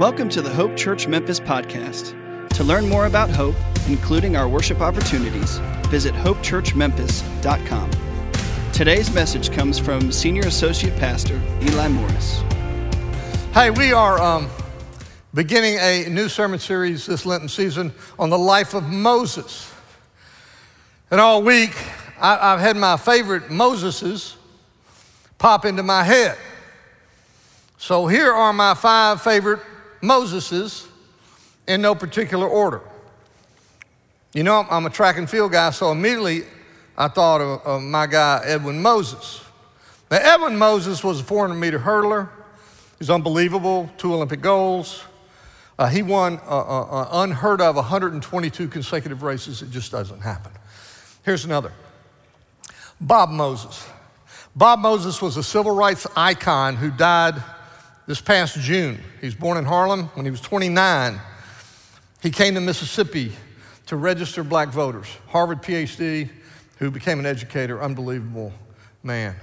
Welcome to the Hope Church Memphis podcast. To learn more about Hope, including our worship opportunities, visit hopechurchmemphis.com. Today's message comes from Senior Associate Pastor Eli Morris. Hey, we are um, beginning a new sermon series this Lenten season on the life of Moses. And all week, I, have had my favorite Moseses pop into my head. So here are my five favorite Moseses in no particular order. You know, I'm a track and field guy, so immediately I thought of, of my guy, Edwin Moses. Now, Edwin Moses was a 400 meter hurdler. He's unbelievable, two Olympic goals. Uh, he won uh, uh, uh unheard of 122 consecutive races. It just doesn't happen. Here's another Bob Moses. Bob Moses was a civil rights icon who died this past June. He was born in Harlem when he was 29. He came to Mississippi to register black voters. Harvard PhD, who became an educator, unbelievable man.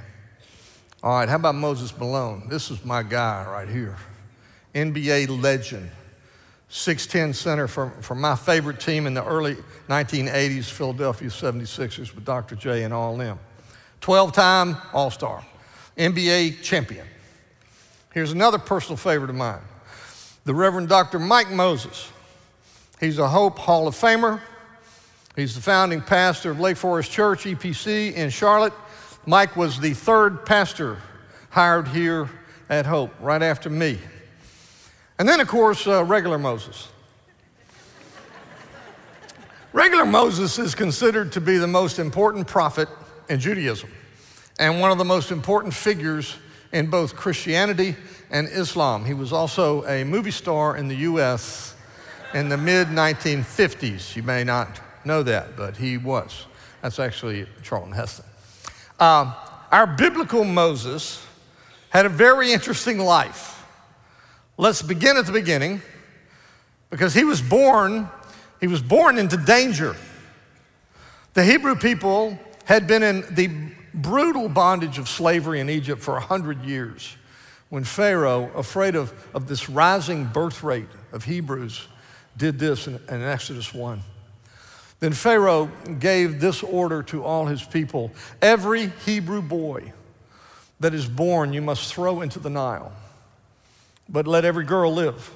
All right, how about Moses Malone? This is my guy right here. NBA legend, 6'10 center for, for my favorite team in the early 1980s, Philadelphia 76ers with Dr. J and all them. 12 time All Star, NBA champion. Here's another personal favorite of mine the Reverend Dr. Mike Moses. He's a Hope Hall of Famer. He's the founding pastor of Lake Forest Church, EPC, in Charlotte. Mike was the third pastor hired here at Hope, right after me. And then, of course, uh, regular Moses. regular Moses is considered to be the most important prophet in Judaism and one of the most important figures in both Christianity and Islam. He was also a movie star in the U.S. in the mid 1950s. You may not know that, but he was. That's actually Charlton Heston. Uh, our biblical Moses had a very interesting life. Let's begin at the beginning because he was born, he was born into danger. The Hebrew people had been in the brutal bondage of slavery in Egypt for 100 years when Pharaoh, afraid of, of this rising birth rate of Hebrews, did this in, in Exodus 1. Then Pharaoh gave this order to all his people Every Hebrew boy that is born you must throw into the Nile, but let every girl live.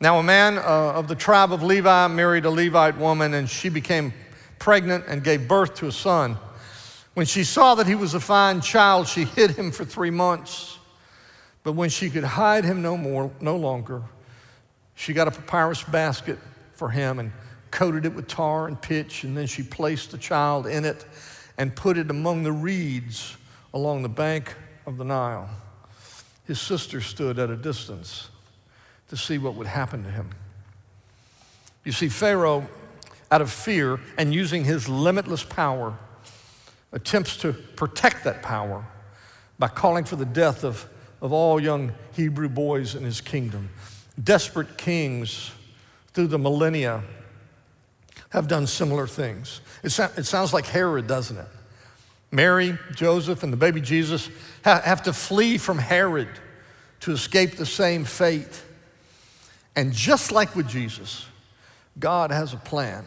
Now, a man uh, of the tribe of Levi married a Levite woman, and she became pregnant and gave birth to a son. When she saw that he was a fine child, she hid him for three months. But when she could hide him no more, no longer, she got a papyrus basket for him and coated it with tar and pitch, and then she placed the child in it and put it among the reeds along the bank of the Nile. His sister stood at a distance to see what would happen to him. You see, Pharaoh, out of fear and using his limitless power, attempts to protect that power by calling for the death of, of all young Hebrew boys in his kingdom. Desperate kings through the millennia have done similar things. It, so, it sounds like Herod, doesn't it? Mary, Joseph, and the baby Jesus have to flee from Herod to escape the same fate. And just like with Jesus, God has a plan.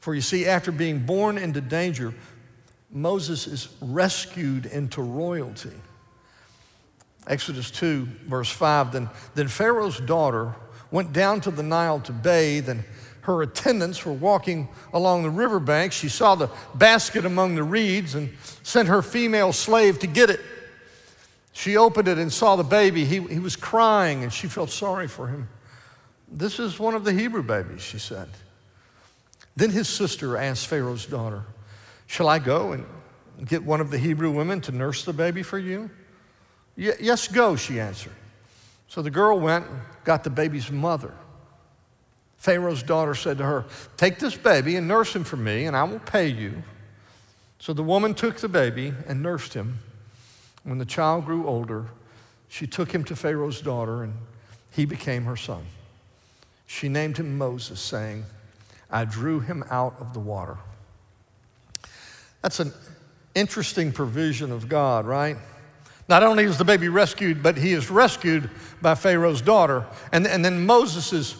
For you see, after being born into danger, Moses is rescued into royalty. Exodus 2, verse 5 then, then Pharaoh's daughter went down to the Nile to bathe, and her attendants were walking along the riverbank. She saw the basket among the reeds and sent her female slave to get it. She opened it and saw the baby. He, he was crying, and she felt sorry for him. This is one of the Hebrew babies, she said. Then his sister asked Pharaoh's daughter, Shall I go and get one of the Hebrew women to nurse the baby for you? yes, go, she answered. So the girl went and got the baby's mother. Pharaoh's daughter said to her, Take this baby and nurse him for me, and I will pay you. So the woman took the baby and nursed him. When the child grew older, she took him to Pharaoh's daughter, and he became her son. She named him Moses, saying, I drew him out of the water. That's an interesting provision of God, right? Not only is the baby rescued, but he is rescued by Pharaoh's daughter. And, and then Moses'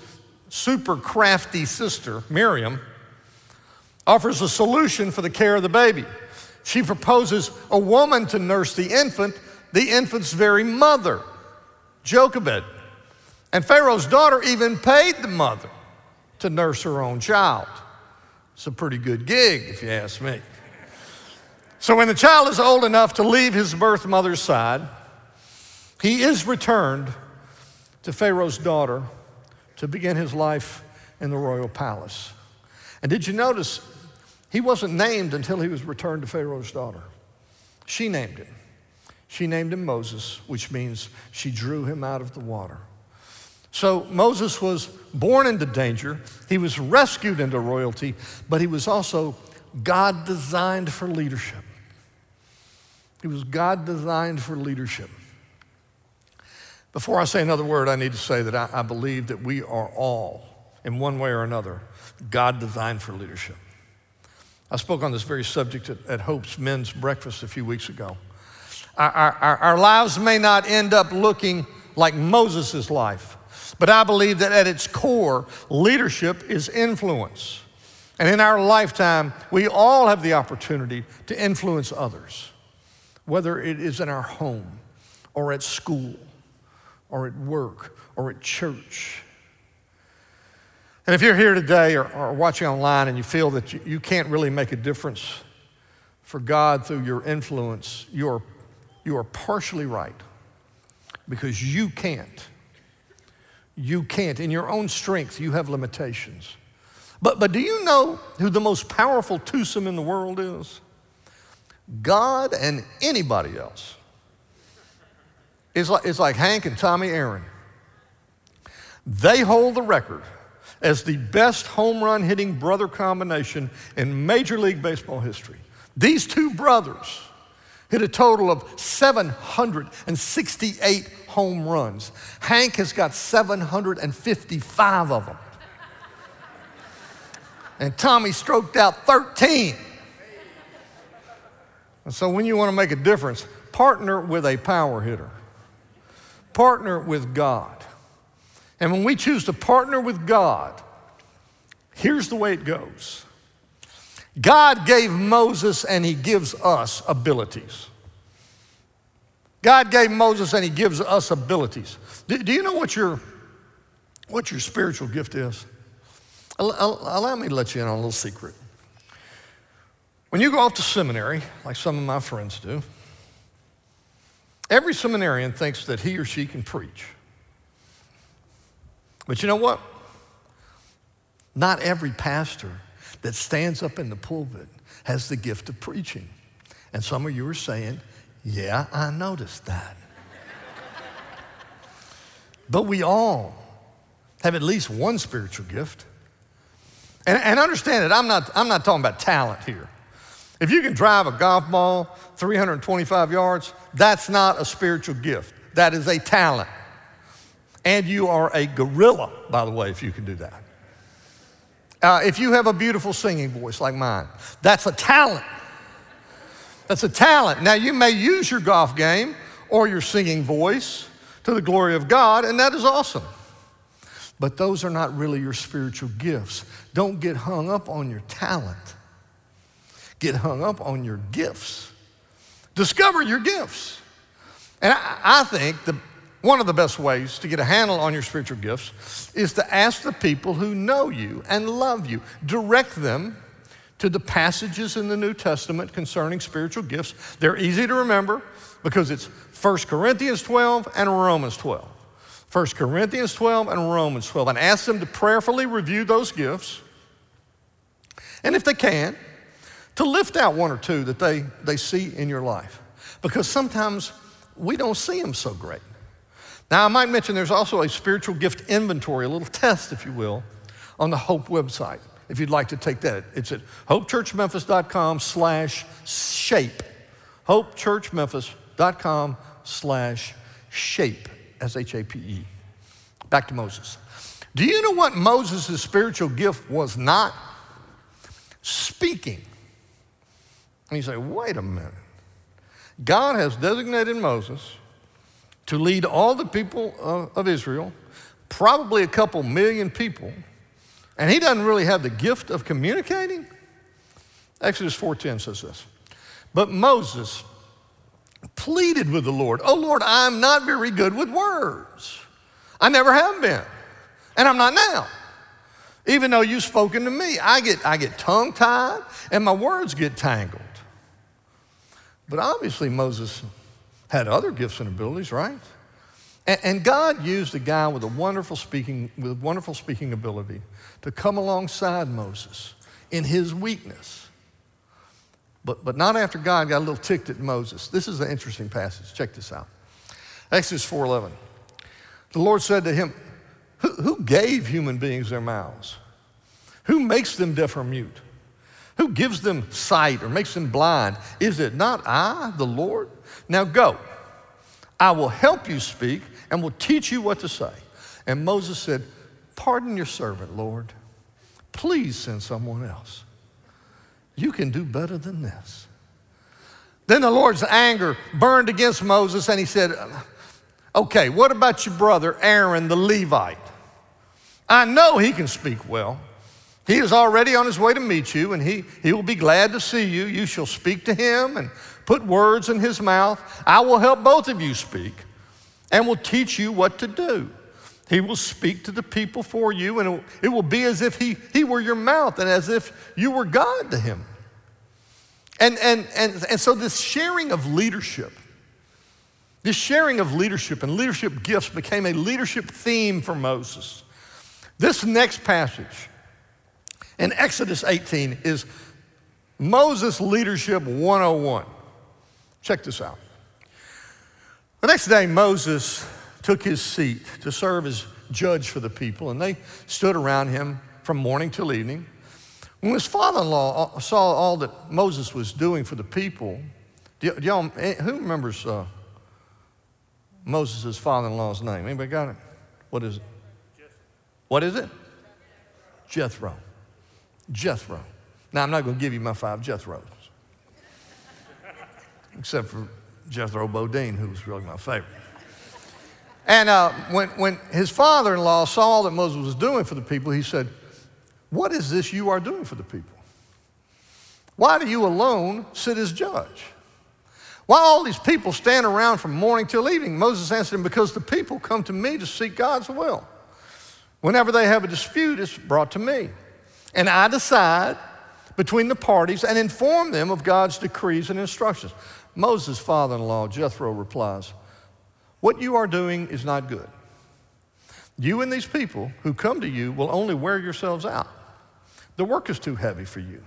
super crafty sister, Miriam, offers a solution for the care of the baby. She proposes a woman to nurse the infant, the infant's very mother, Jochebed. And Pharaoh's daughter even paid the mother to nurse her own child. It's a pretty good gig, if you ask me. So when the child is old enough to leave his birth mother's side, he is returned to Pharaoh's daughter to begin his life in the royal palace. And did you notice he wasn't named until he was returned to Pharaoh's daughter? She named him. She named him Moses, which means she drew him out of the water. So Moses was born into danger, he was rescued into royalty, but he was also God designed for leadership. He was God designed for leadership. Before I say another word, I need to say that I, I believe that we are all, in one way or another, God designed for leadership. I spoke on this very subject at, at Hope's men's breakfast a few weeks ago. Our, our, our lives may not end up looking like Moses' life, but I believe that at its core, leadership is influence. And in our lifetime, we all have the opportunity to influence others, whether it is in our home or at school or at work or at church. And if you're here today or, or watching online and you feel that you, you can't really make a difference for God through your influence, you're, you are partially right because you can't. You can't. In your own strength, you have limitations. But, but do you know who the most powerful twosome in the world is? God and anybody else. It's like, it's like Hank and Tommy Aaron. They hold the record as the best home run hitting brother combination in Major League Baseball history. These two brothers hit a total of 768 home runs. Hank has got 755 of them. And Tommy stroked out 13. And so when you want to make a difference, partner with a power hitter. Partner with God. And when we choose to partner with God, here's the way it goes God gave Moses and he gives us abilities. God gave Moses and he gives us abilities. Do, do you know what your, what your spiritual gift is? Allow me to let you in on a little secret. When you go off to seminary, like some of my friends do, every seminarian thinks that he or she can preach. But you know what? Not every pastor that stands up in the pulpit has the gift of preaching. And some of you are saying, Yeah, I noticed that. but we all have at least one spiritual gift. And, and understand it, I'm not, I'm not talking about talent here. If you can drive a golf ball 325 yards, that's not a spiritual gift. That is a talent. And you are a gorilla, by the way, if you can do that. Uh, if you have a beautiful singing voice like mine, that's a talent. That's a talent. Now, you may use your golf game or your singing voice to the glory of God, and that is awesome. But those are not really your spiritual gifts. Don't get hung up on your talent, get hung up on your gifts. Discover your gifts. And I, I think the, one of the best ways to get a handle on your spiritual gifts is to ask the people who know you and love you, direct them to the passages in the New Testament concerning spiritual gifts. They're easy to remember because it's 1 Corinthians 12 and Romans 12. 1 Corinthians 12 and Romans 12, and ask them to prayerfully review those gifts. And if they can, to lift out one or two that they, they see in your life. Because sometimes we don't see them so great. Now, I might mention there's also a spiritual gift inventory, a little test, if you will, on the Hope website, if you'd like to take that. It's at hopechurchmemphis.com slash shape. hopechurchmemphis.com slash shape, S-H-A-P-E. Back to Moses. Do you know what Moses' spiritual gift was not? Speaking. And you say, wait a minute. God has designated Moses to lead all the people of, of Israel, probably a couple million people, and he doesn't really have the gift of communicating. Exodus 4:10 says this. But Moses pleaded with the Lord, "Oh Lord, I'm not very good with words. I never have been, and I'm not now. Even though you've spoken to me, I get I get tongue-tied and my words get tangled." But obviously Moses had other gifts and abilities, right? And, God used a guy with a wonderful speaking with wonderful speaking ability to come alongside Moses in his weakness but, but not after God got a little ticked at Moses. This is an interesting passage. Check this out. Exodus 4.11. The Lord said to him, who, who gave human beings their mouths? Who makes them deaf or mute? Who gives them sight or makes them blind? Is it not I, the Lord? Now go. I will help you speak and will teach you what to say. And Moses said, Pardon your servant, Lord. Please send someone else. You can do better than this. Then the Lord's anger burned against Moses, and he said, Okay, what about your brother Aaron the Levite? I know he can speak well. He is already on his way to meet you, and he, he will be glad to see you. You shall speak to him and put words in his mouth. I will help both of you speak and will teach you what to do. He will speak to the people for you, and it will be as if he, he were your mouth and as if you were God to him. And, and, and, and so, this sharing of leadership, this sharing of leadership and leadership gifts became a leadership theme for Moses. This next passage in Exodus 18 is Moses Leadership 101. Check this out. The next day, Moses took his seat to serve as judge for the people, and they stood around him from morning till evening. When his father in law saw all that Moses was doing for the people, do, do y'all, eh, who remembers uh, Moses' father in law's name? Anybody got it? What is it? What is it? Jethro. Jethro. Now, I'm not going to give you my five Jethros, except for Jethro Bodine, who was really my favorite. And uh, when, when his father in law saw that Moses was doing for the people, he said, What is this you are doing for the people? Why do you alone sit as judge? Why all these people stand around from morning till evening? Moses answered him, Because the people come to me to seek God's will. Whenever they have a dispute, it's brought to me. And I decide between the parties and inform them of God's decrees and instructions. Moses' father in law, Jethro, replies, what you are doing is not good. You and these people who come to you will only wear yourselves out. The work is too heavy for you.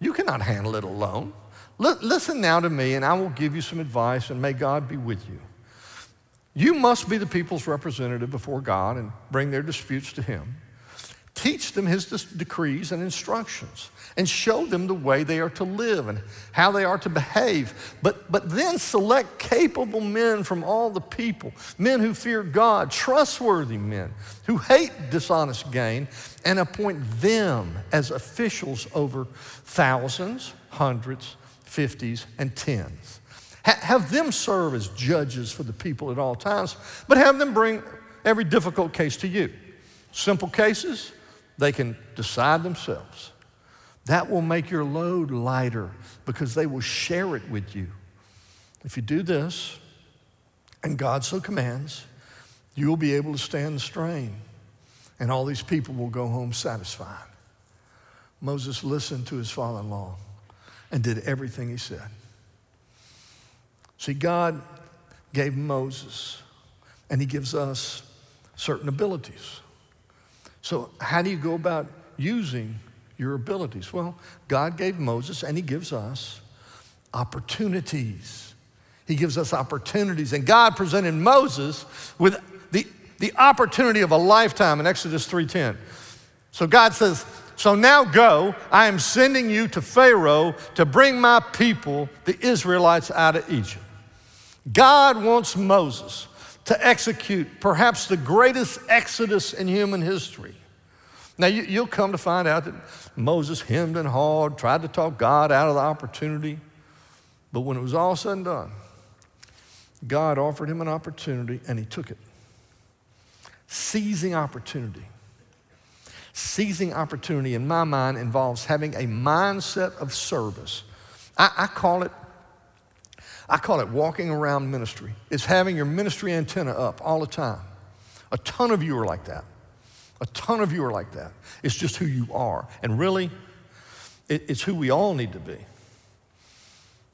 You cannot handle it alone. L- listen now to me, and I will give you some advice, and may God be with you. You must be the people's representative before God and bring their disputes to Him. Teach them His decrees and instructions and show them the way they are to live and how they are to behave. But, but then select capable men from all the people, men who fear God, trustworthy men who hate dishonest gain, and appoint them as officials over thousands, hundreds, fifties, and tens. Ha- have them serve as judges for the people at all times, but have them bring every difficult case to you. Simple cases, they can decide themselves. That will make your load lighter because they will share it with you. If you do this, and God so commands, you will be able to stand the strain, and all these people will go home satisfied. Moses listened to his father in law and did everything he said. See, God gave Moses, and he gives us certain abilities. So, how do you go about using your abilities? Well, God gave Moses and He gives us opportunities. He gives us opportunities. And God presented Moses with the, the opportunity of a lifetime in Exodus 3:10. So God says, So now go, I am sending you to Pharaoh to bring my people, the Israelites, out of Egypt. God wants Moses to execute perhaps the greatest exodus in human history. Now, you, will come to find out that Moses hemmed and hawed, tried to talk God out of the opportunity. But when it was all said and done, God offered him an opportunity and he took it. Seizing opportunity. Seizing opportunity, in my mind, involves having a mindset of service. I, I call it I call it walking around ministry. It's having your ministry antenna up all the time. A ton of you are like that. A ton of you are like that. It's just who you are. And really, it, it's who we all need to be.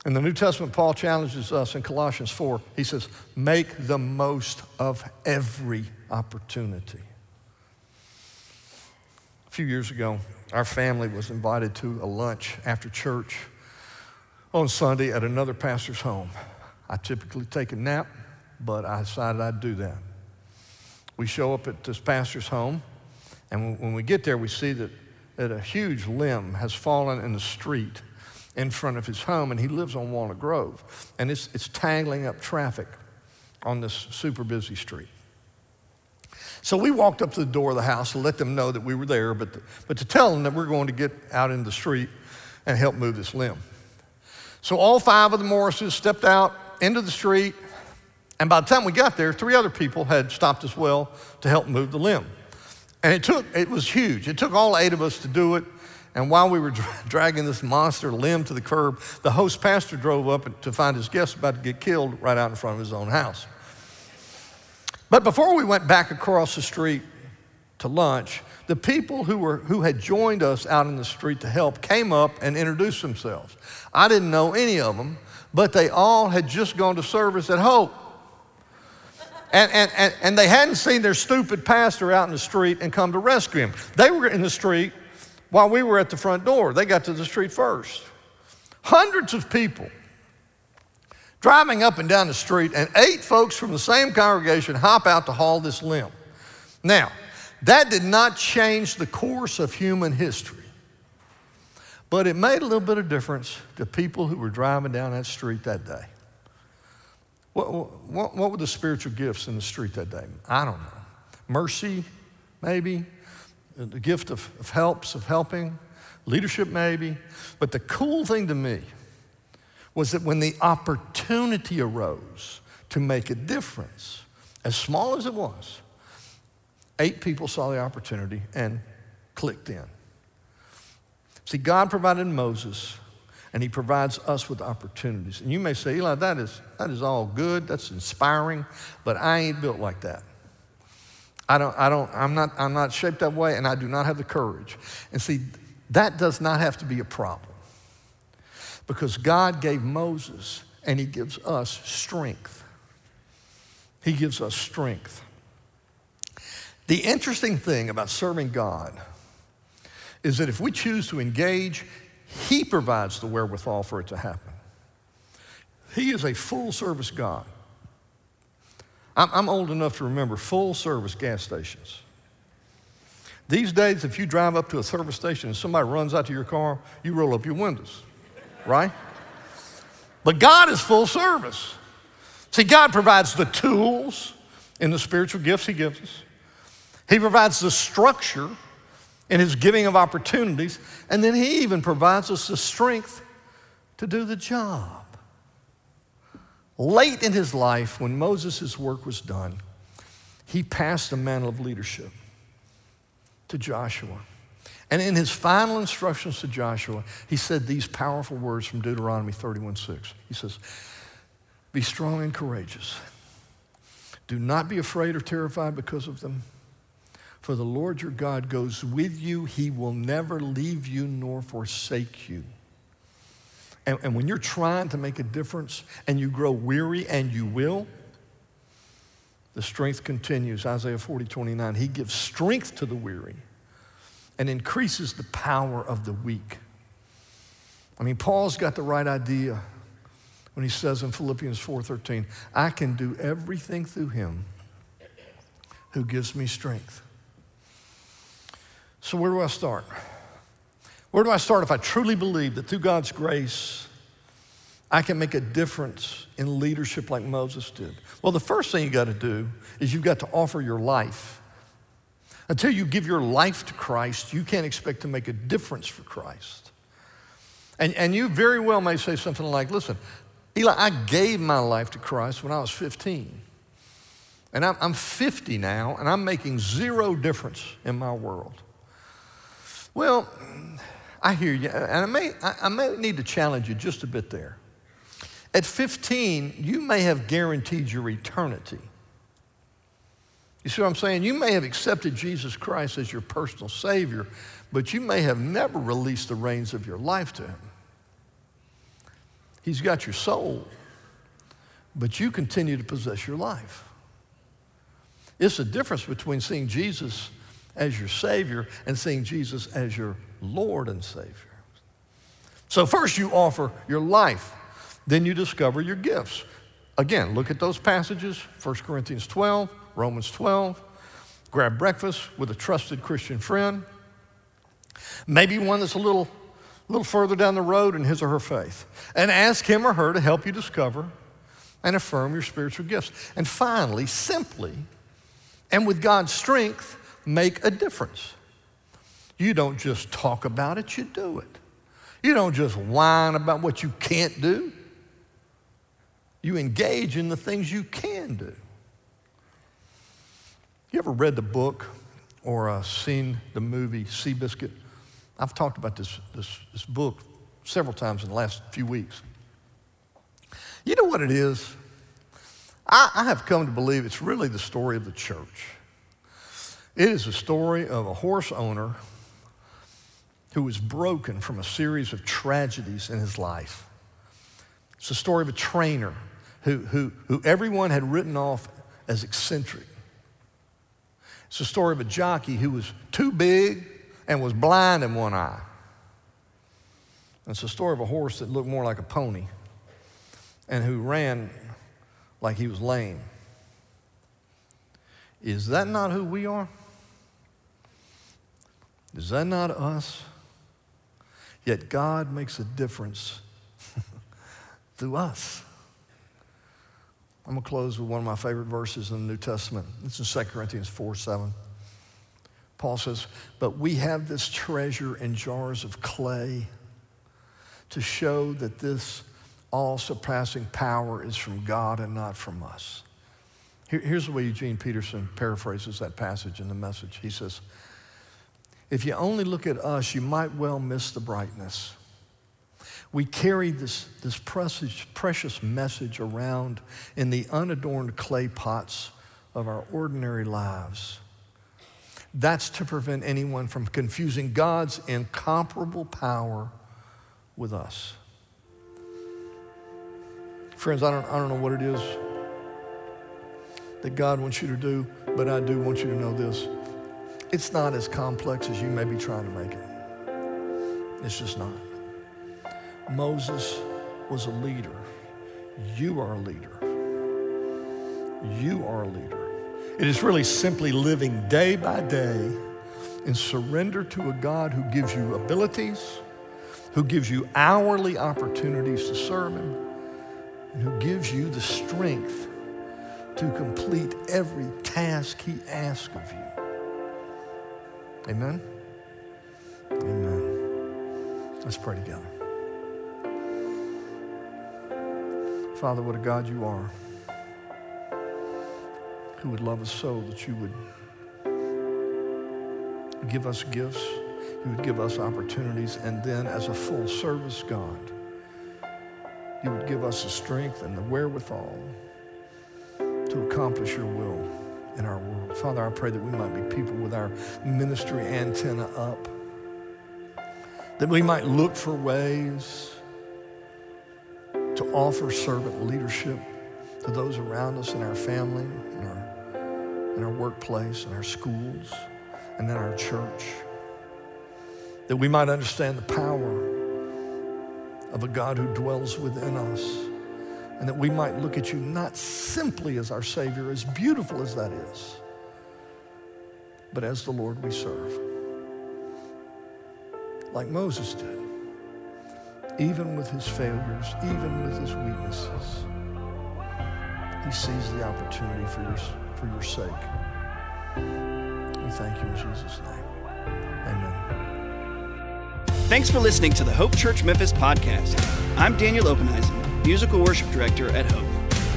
In the New Testament, Paul challenges us in Colossians 4. He says, Make the most of every opportunity. A few years ago, our family was invited to a lunch after church on Sunday at another pastor's home. I typically take a nap, but I decided I'd do that. We show up at this pastor's home, and when we get there, we see that, that a huge limb has fallen in the street in front of his home, and he lives on Walnut Grove. And it's, it's tangling up traffic on this super busy street. So we walked up to the door of the house to let them know that we were there, but, to, but to tell them that we're going to get out in the street and help move this limb. So all five of the Morrises stepped out into the street, and by the time we got there, three other people had stopped as well to help move the limb. And it took, it was huge. It took all eight of us to do it. And while we were dragging this monster limb to the curb, the host pastor drove up to find his guest about to get killed right out in front of his own house. But before we went back across the street to lunch, the people who, were, who had joined us out in the street to help came up and introduced themselves. I didn't know any of them, but they all had just gone to service at Hope. And, and, and, and they hadn't seen their stupid pastor out in the street and come to rescue him. They were in the street while we were at the front door. They got to the street first. Hundreds of people driving up and down the street, and eight folks from the same congregation hop out to haul this limb. Now, that did not change the course of human history. But it made a little bit of difference to people who were driving down that street that day. What, what, what were the spiritual gifts in the street that day? I don't know. Mercy, maybe. Uh, the gift of, of helps, of helping. Leadership, maybe. But the cool thing to me was that when the opportunity arose to make a difference, as small as it was, eight people saw the opportunity and clicked in. See, God provided Moses, and He provides us with opportunities. And you may say, Eli, that is, that is all good, that's inspiring, but I ain't built like that. I don't, I don't, I'm not, I'm not shaped that way, and I do not have the courage. And see, that does not have to be a problem. Because God gave Moses, and He gives us strength. He gives us strength. The interesting thing about serving God is that if we choose to engage, He provides the wherewithal for it to happen. He is a full service God. I'm, I'm old enough to remember full service gas stations. These days, if you drive up to a service station and somebody runs out to your car, you roll up your windows, right? But God is full service. See, God provides the tools in the spiritual gifts He gives us, He provides the structure in his giving of opportunities, and then he even provides us the strength to do the job. Late in his life, when Moses' work was done, he passed the mantle of leadership to Joshua. And in his final instructions to Joshua, he said these powerful words from Deuteronomy 31 6. He says, Be strong and courageous. Do not be afraid or terrified because of them. For the Lord your God goes with you, he will never leave you nor forsake you. And, and when you're trying to make a difference and you grow weary, and you will, the strength continues. Isaiah 40, 29. He gives strength to the weary and increases the power of the weak. I mean, Paul's got the right idea when he says in Philippians 4:13, I can do everything through him who gives me strength. So, where do I start? Where do I start if I truly believe that through God's grace, I can make a difference in leadership like Moses did? Well, the first thing you got to do is you've got to offer your life. Until you give your life to Christ, you can't expect to make a difference for Christ. And, and you very well may say something like, listen, Eli, I gave my life to Christ when I was 15. And I'm, I'm 50 now, and I'm making zero difference in my world. Well, I hear you, and I may, I may need to challenge you just a bit there. At 15, you may have guaranteed your eternity. You see what I'm saying? You may have accepted Jesus Christ as your personal Savior, but you may have never released the reins of your life to Him. He's got your soul, but you continue to possess your life. It's the difference between seeing Jesus as your Savior and seeing Jesus as your Lord and Savior. So, first you offer your life, then you discover your gifts. Again, look at those passages 1 Corinthians 12, Romans 12. Grab breakfast with a trusted Christian friend. Maybe one that's a little, little further down the road in his or her faith. And ask him or her to help you discover and affirm your spiritual gifts. And finally, simply, and with God's strength, make a difference. You don't just talk about it, you do it. You don't just whine about what you can't do. You engage in the things you can do. You ever read the book or uh, seen the movie Seabiscuit? I've talked about this, this, this book several times in the last few weeks. You know what it is? I, I have come to believe it's really the story of the church. It is a story of a horse owner who was broken from a series of tragedies in his life. It's the story of a trainer who, who, who everyone had written off as eccentric. It's the story of a jockey who was too big and was blind in one eye. It's the story of a horse that looked more like a pony and who ran like he was lame. Is that not who we are? Is that not us? Yet God makes a difference through us. I'm going to close with one of my favorite verses in the New Testament. It's in 2 Corinthians 4 7. Paul says, But we have this treasure in jars of clay to show that this all surpassing power is from God and not from us. Here, here's the way Eugene Peterson paraphrases that passage in the message. He says, If you only look at us, you might well miss the brightness. We carry this, this precious, precious message around in the unadorned clay pots of our ordinary lives. That's to prevent anyone from confusing God's incomparable power with us. Friends, I don't, I don't know what it is that God wants you to do, but I do want you to know this. It's not as complex as you may be trying to make it. It's just not. Moses was a leader. You are a leader. You are a leader. It is really simply living day by day in surrender to a God who gives you abilities, who gives you hourly opportunities to serve Him, and who gives you the strength to complete every task He asks of you. Amen? Amen. Let's pray together. Father, what a God you are, who would love us so that you would give us gifts, you would give us opportunities, and then as a full service God, you would give us the strength and the wherewithal to accomplish your will in our world. Father, I pray that we might be people with our ministry antenna up, that we might look for ways to offer servant leadership to those around us in our family, in our, in our workplace, in our schools, and in our church. That we might understand the power of a God who dwells within us, and that we might look at you not simply as our Savior, as beautiful as that is, but as the Lord we serve. Like Moses did even with his failures, even with his weaknesses. He sees the opportunity for your, for your sake. We thank you in Jesus' name. Amen. Thanks for listening to the Hope Church Memphis podcast. I'm Daniel Openheisen. Musical worship director at Hope.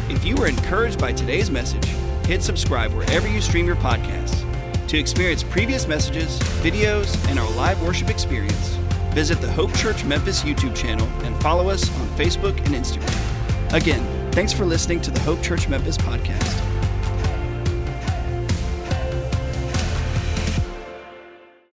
If you were encouraged by today's message, hit subscribe wherever you stream your podcasts. To experience previous messages, videos, and our live worship experience, visit the Hope Church Memphis YouTube channel and follow us on Facebook and Instagram. Again, thanks for listening to the Hope Church Memphis podcast.